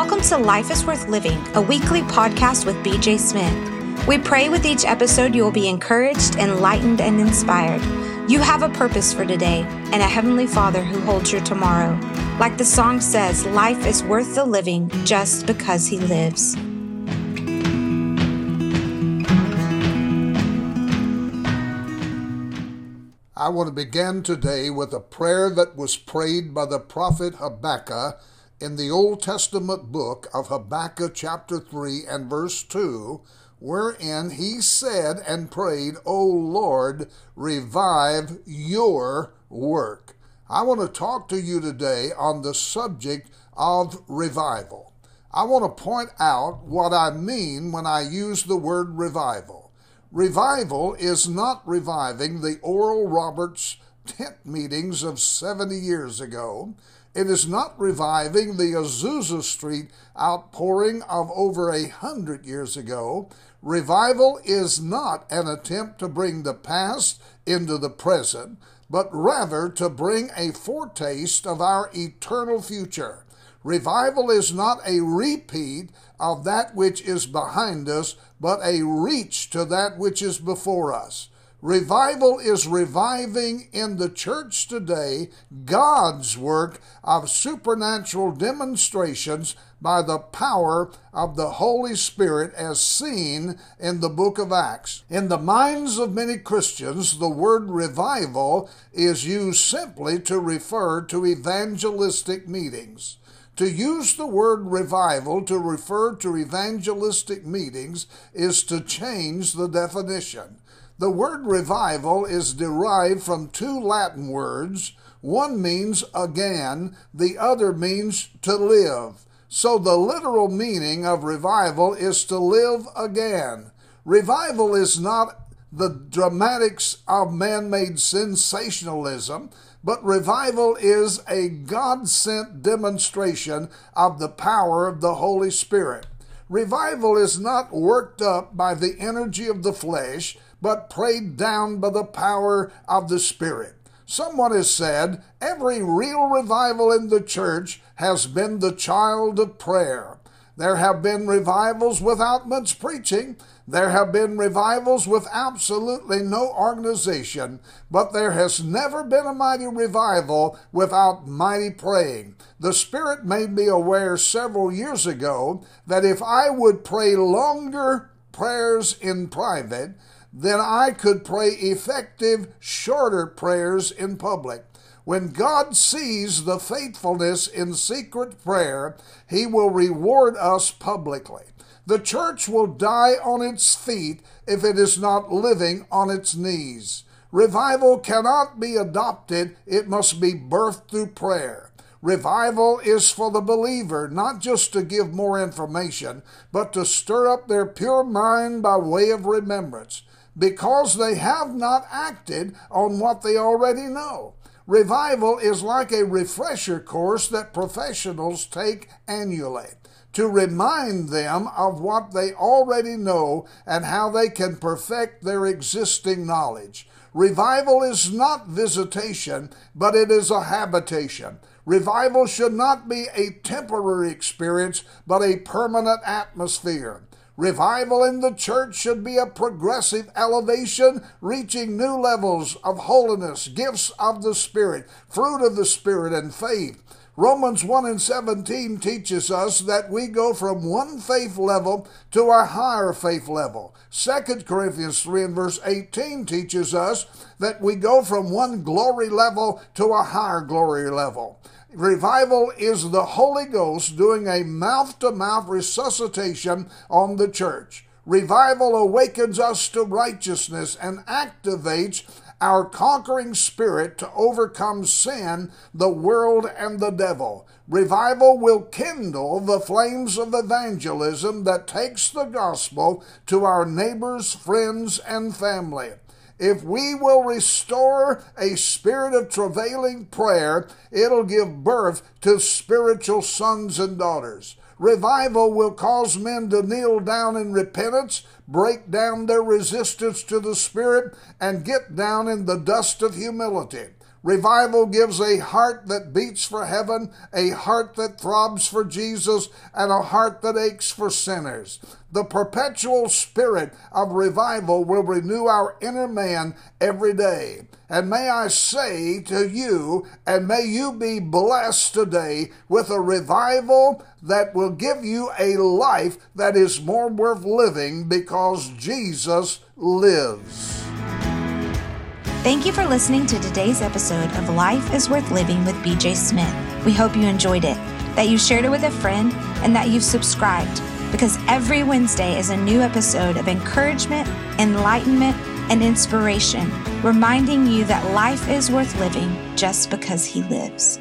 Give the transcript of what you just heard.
Welcome to Life is Worth Living, a weekly podcast with BJ Smith. We pray with each episode you will be encouraged, enlightened, and inspired. You have a purpose for today and a Heavenly Father who holds your tomorrow. Like the song says, life is worth the living just because He lives. I want to begin today with a prayer that was prayed by the prophet Habakkuk in the Old Testament book of Habakkuk, chapter 3 and verse 2, wherein he said and prayed, O Lord, revive your work. I want to talk to you today on the subject of revival. I want to point out what I mean when I use the word revival. Revival is not reviving the Oral Roberts tent meetings of 70 years ago. It is not reviving the Azusa Street outpouring of over a hundred years ago. Revival is not an attempt to bring the past into the present, but rather to bring a foretaste of our eternal future. Revival is not a repeat of that which is behind us, but a reach to that which is before us. Revival is reviving in the church today God's work of supernatural demonstrations by the power of the Holy Spirit as seen in the book of Acts. In the minds of many Christians, the word revival is used simply to refer to evangelistic meetings. To use the word revival to refer to evangelistic meetings is to change the definition. The word revival is derived from two Latin words. One means again, the other means to live. So the literal meaning of revival is to live again. Revival is not the dramatics of man made sensationalism, but revival is a God sent demonstration of the power of the Holy Spirit. Revival is not worked up by the energy of the flesh, but prayed down by the power of the Spirit. Someone has said every real revival in the church has been the child of prayer. There have been revivals without much preaching. There have been revivals with absolutely no organization, but there has never been a mighty revival without mighty praying. The Spirit made me aware several years ago that if I would pray longer prayers in private, then I could pray effective, shorter prayers in public. When God sees the faithfulness in secret prayer, He will reward us publicly. The church will die on its feet if it is not living on its knees. Revival cannot be adopted, it must be birthed through prayer. Revival is for the believer, not just to give more information, but to stir up their pure mind by way of remembrance because they have not acted on what they already know. Revival is like a refresher course that professionals take annually to remind them of what they already know and how they can perfect their existing knowledge. Revival is not visitation, but it is a habitation. Revival should not be a temporary experience, but a permanent atmosphere. Revival in the church should be a progressive elevation, reaching new levels of holiness, gifts of the Spirit, fruit of the Spirit, and faith. Romans 1 and 17 teaches us that we go from one faith level to a higher faith level. 2 Corinthians 3 and verse 18 teaches us that we go from one glory level to a higher glory level. Revival is the Holy Ghost doing a mouth to mouth resuscitation on the church. Revival awakens us to righteousness and activates our conquering spirit to overcome sin, the world, and the devil. Revival will kindle the flames of evangelism that takes the gospel to our neighbors, friends, and family. If we will restore a spirit of travailing prayer, it'll give birth to spiritual sons and daughters. Revival will cause men to kneel down in repentance, break down their resistance to the Spirit, and get down in the dust of humility. Revival gives a heart that beats for heaven, a heart that throbs for Jesus, and a heart that aches for sinners. The perpetual spirit of revival will renew our inner man every day. And may I say to you, and may you be blessed today with a revival that will give you a life that is more worth living because Jesus lives. Thank you for listening to today's episode of Life is Worth Living with BJ Smith. We hope you enjoyed it, that you shared it with a friend, and that you've subscribed because every Wednesday is a new episode of encouragement, enlightenment, and inspiration, reminding you that life is worth living just because He lives.